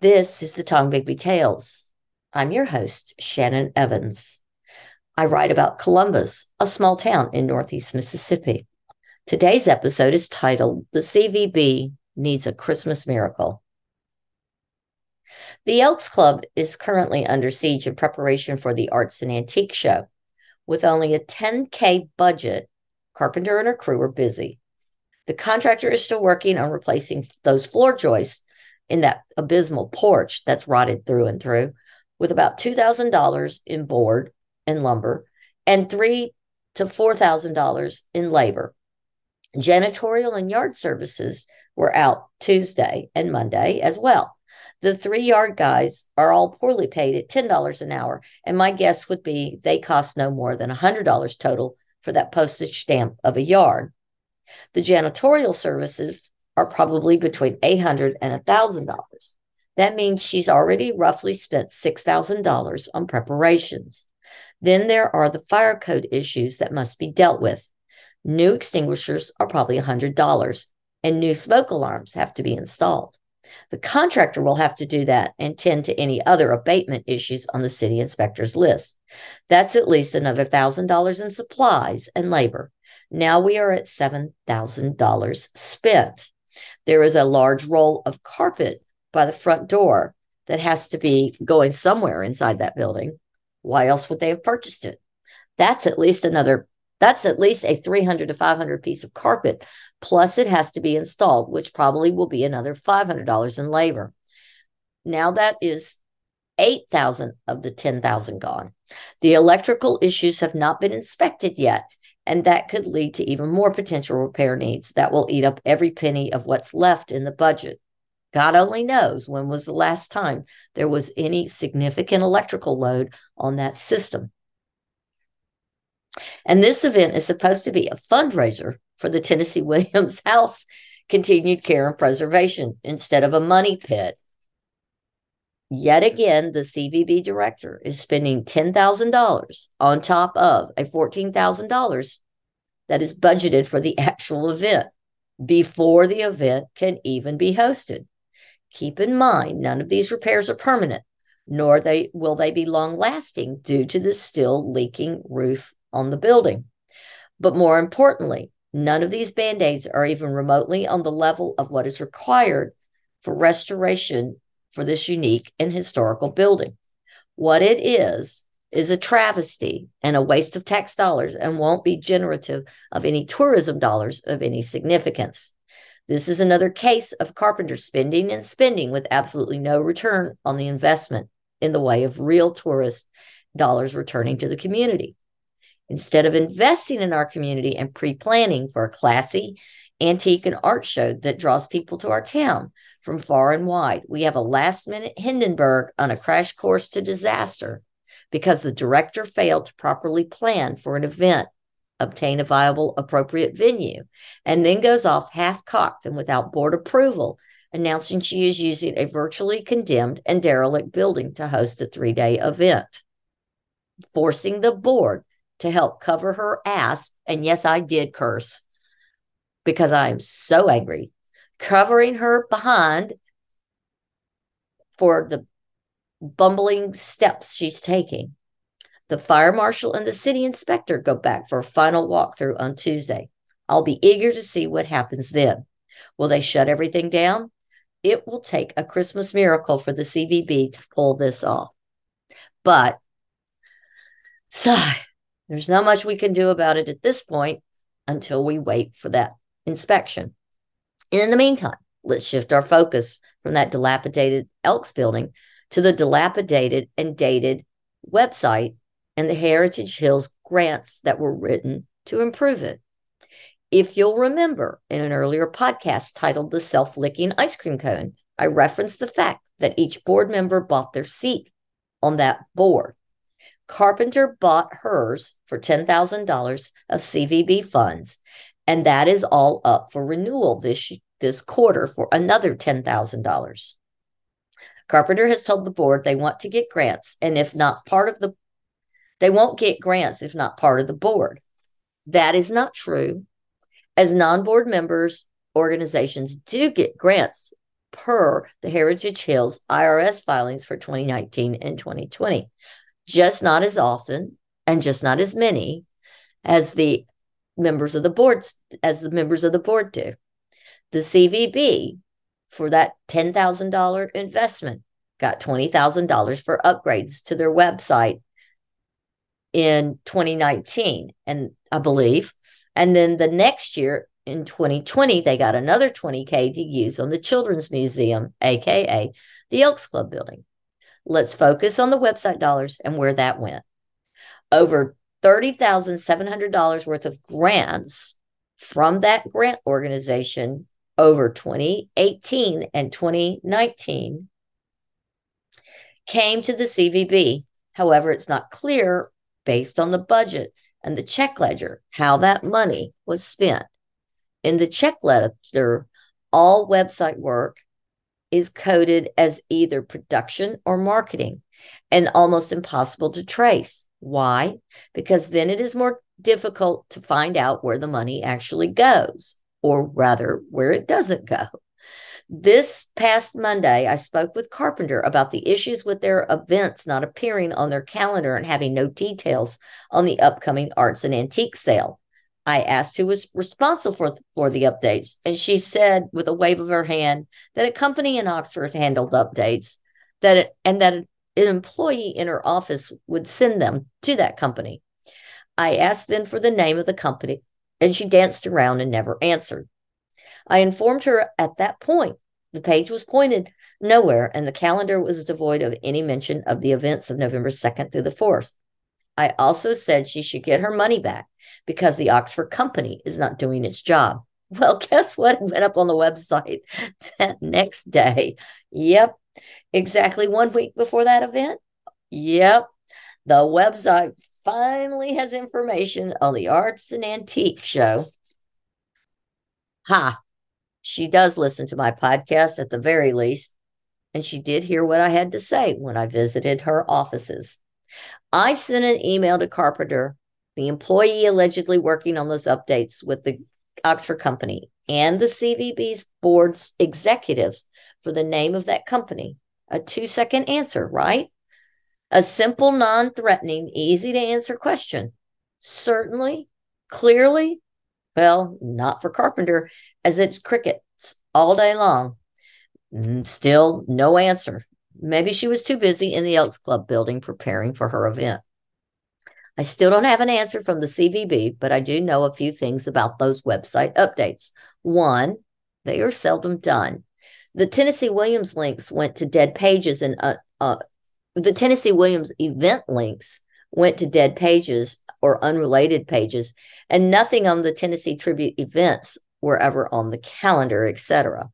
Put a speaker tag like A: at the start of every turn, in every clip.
A: This is the Tombigbee Tales. I'm your host, Shannon Evans. I write about Columbus, a small town in Northeast Mississippi. Today's episode is titled The CVB Needs a Christmas Miracle. The Elks Club is currently under siege in preparation for the Arts and Antique Show. With only a 10K budget, Carpenter and her crew are busy. The contractor is still working on replacing those floor joists in that abysmal porch that's rotted through and through with about $2,000 in board and lumber and three to $4,000 in labor. Janitorial and yard services were out Tuesday and Monday as well. The three yard guys are all poorly paid at $10 an hour, and my guess would be they cost no more than $100 total for that postage stamp of a yard. The janitorial services are probably between 800 and $1,000. That means she's already roughly spent $6,000 on preparations. Then there are the fire code issues that must be dealt with. New extinguishers are probably $100, and new smoke alarms have to be installed. The contractor will have to do that and tend to any other abatement issues on the city inspector's list. That's at least another $1,000 in supplies and labor. Now we are at $7,000 spent. There is a large roll of carpet by the front door that has to be going somewhere inside that building. Why else would they have purchased it? That's at least another that's at least a 300 to 500 piece of carpet plus it has to be installed which probably will be another $500 in labor now that is 8000 of the 10000 gone the electrical issues have not been inspected yet and that could lead to even more potential repair needs that will eat up every penny of what's left in the budget god only knows when was the last time there was any significant electrical load on that system and this event is supposed to be a fundraiser for the Tennessee Williams House continued care and preservation instead of a money pit. Yet again, the CVB director is spending $10,000 on top of a $14,000 that is budgeted for the actual event before the event can even be hosted. Keep in mind, none of these repairs are permanent, nor they will they be long lasting due to the still leaking roof on the building. But more importantly, none of these band aids are even remotely on the level of what is required for restoration for this unique and historical building. What it is, is a travesty and a waste of tax dollars and won't be generative of any tourism dollars of any significance. This is another case of carpenter spending and spending with absolutely no return on the investment in the way of real tourist dollars returning to the community. Instead of investing in our community and pre planning for a classy antique and art show that draws people to our town from far and wide, we have a last minute Hindenburg on a crash course to disaster because the director failed to properly plan for an event, obtain a viable, appropriate venue, and then goes off half cocked and without board approval, announcing she is using a virtually condemned and derelict building to host a three day event, forcing the board to help cover her ass. And yes, I did curse because I am so angry, covering her behind for the bumbling steps she's taking. The fire marshal and the city inspector go back for a final walkthrough on Tuesday. I'll be eager to see what happens then. Will they shut everything down? It will take a Christmas miracle for the CVB to pull this off. But sigh, there's not much we can do about it at this point until we wait for that inspection. In the meantime, let's shift our focus from that dilapidated Elks building to the dilapidated and dated website and the Heritage Hills grants that were written to improve it. If you'll remember in an earlier podcast titled The Self Licking Ice Cream Cone, I referenced the fact that each board member bought their seat on that board. Carpenter bought hers for $10,000 of CVB funds, and that is all up for renewal this, this quarter for another $10,000. Carpenter has told the board they want to get grants, and if not part of the, they won't get grants if not part of the board. That is not true, as non board members organizations do get grants per the Heritage Hills IRS filings for 2019 and 2020. Just not as often and just not as many as the members of the boards as the members of the board do. The CVB for that $10,000 investment got $20,000 for upgrades to their website in 2019 and I believe and then the next year in 2020 they got another 20k to use on the Children's Museum aka the Elks Club building. Let's focus on the website dollars and where that went. Over $30,700 worth of grants from that grant organization over 2018 and 2019 came to the CVB. However, it's not clear based on the budget and the check ledger how that money was spent. In the check ledger, all website work is coded as either production or marketing and almost impossible to trace. Why? Because then it is more difficult to find out where the money actually goes, or rather, where it doesn't go. This past Monday, I spoke with Carpenter about the issues with their events not appearing on their calendar and having no details on the upcoming arts and antique sale. I asked who was responsible for, for the updates, and she said with a wave of her hand that a company in Oxford handled updates that it, and that an employee in her office would send them to that company. I asked then for the name of the company, and she danced around and never answered. I informed her at that point the page was pointed nowhere, and the calendar was devoid of any mention of the events of November 2nd through the 4th. I also said she should get her money back because the Oxford company is not doing its job. Well, guess what? Went up on the website that next day. Yep, exactly one week before that event. Yep, the website finally has information on the Arts and Antique Show. Ha, she does listen to my podcast at the very least, and she did hear what I had to say when I visited her offices. I sent an email to Carpenter, the employee allegedly working on those updates with the Oxford company, and the CVB's board's executives for the name of that company. A two second answer, right? A simple, non threatening, easy to answer question. Certainly, clearly, well, not for Carpenter, as it's crickets all day long. Still no answer. Maybe she was too busy in the Elks Club building preparing for her event. I still don't have an answer from the CVB, but I do know a few things about those website updates. One, they are seldom done. The Tennessee Williams links went to dead pages, and uh, uh, the Tennessee Williams event links went to dead pages or unrelated pages, and nothing on the Tennessee Tribute events were ever on the calendar, etc.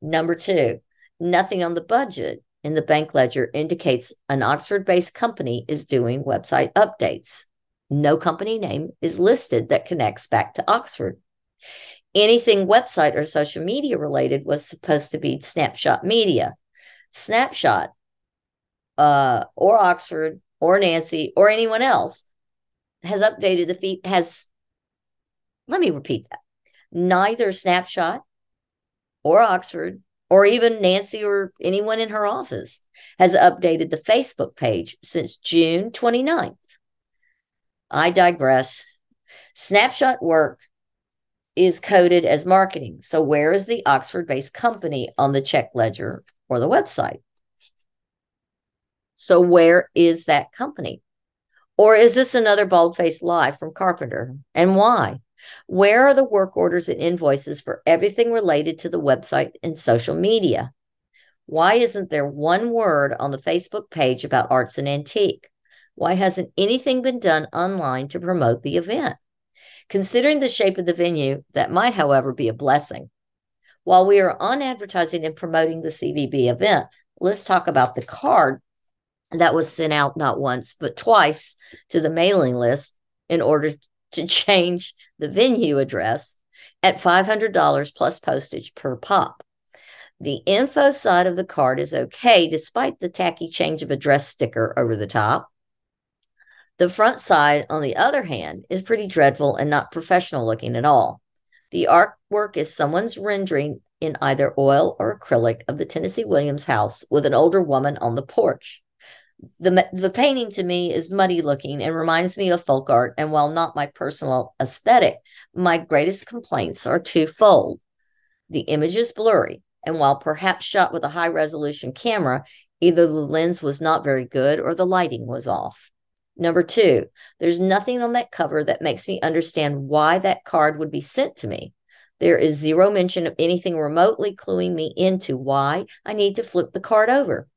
A: Number two, nothing on the budget in the bank ledger indicates an Oxford based company is doing website updates. No company name is listed that connects back to Oxford. Anything website or social media related was supposed to be Snapshot Media. Snapshot uh, or Oxford or Nancy or anyone else has updated the feed, has, let me repeat that. Neither Snapshot or Oxford or even Nancy or anyone in her office has updated the Facebook page since June 29th. I digress. Snapshot work is coded as marketing. So, where is the Oxford based company on the check ledger or the website? So, where is that company? Or is this another bald faced lie from Carpenter? And why? Where are the work orders and invoices for everything related to the website and social media? Why isn't there one word on the Facebook page about arts and antique? Why hasn't anything been done online to promote the event? Considering the shape of the venue, that might, however, be a blessing. While we are on advertising and promoting the CVB event, let's talk about the card that was sent out not once, but twice to the mailing list in order to change the venue address at $500 plus postage per pop. The info side of the card is okay despite the tacky change of address sticker over the top. The front side, on the other hand, is pretty dreadful and not professional looking at all. The artwork is someone's rendering in either oil or acrylic of the Tennessee Williams house with an older woman on the porch. The, the painting to me is muddy looking and reminds me of folk art. And while not my personal aesthetic, my greatest complaints are twofold. The image is blurry, and while perhaps shot with a high resolution camera, either the lens was not very good or the lighting was off. Number two, there's nothing on that cover that makes me understand why that card would be sent to me. There is zero mention of anything remotely cluing me into why I need to flip the card over.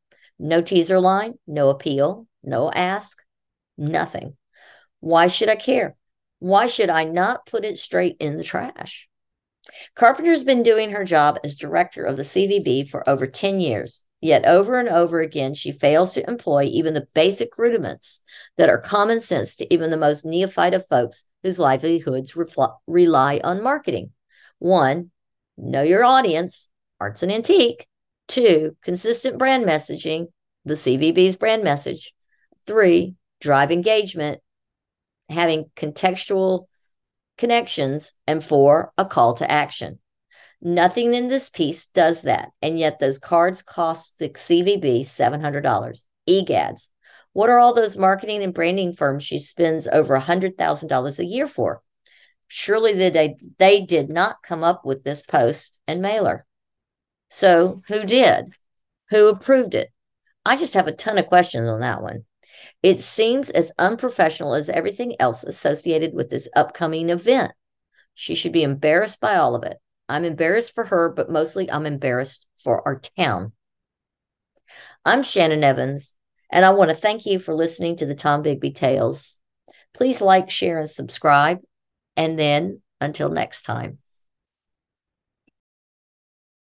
A: No teaser line, no appeal, no ask, nothing. Why should I care? Why should I not put it straight in the trash? Carpenter's been doing her job as director of the CVB for over 10 years. Yet over and over again, she fails to employ even the basic rudiments that are common sense to even the most neophyte of folks whose livelihoods refl- rely on marketing. One, know your audience, arts and antique. Two, consistent brand messaging, the CVB's brand message. Three, drive engagement, having contextual connections. And four, a call to action. Nothing in this piece does that. And yet those cards cost the CVB $700. EGADS. What are all those marketing and branding firms she spends over $100,000 a year for? Surely they, they did not come up with this post and mailer. So who did? Who approved it? I just have a ton of questions on that one. It seems as unprofessional as everything else associated with this upcoming event. She should be embarrassed by all of it. I'm embarrassed for her, but mostly I'm embarrassed for our town. I'm Shannon Evans, and I want to thank you for listening to the Tombigbee Tales. Please like, share, and subscribe. And then until next time.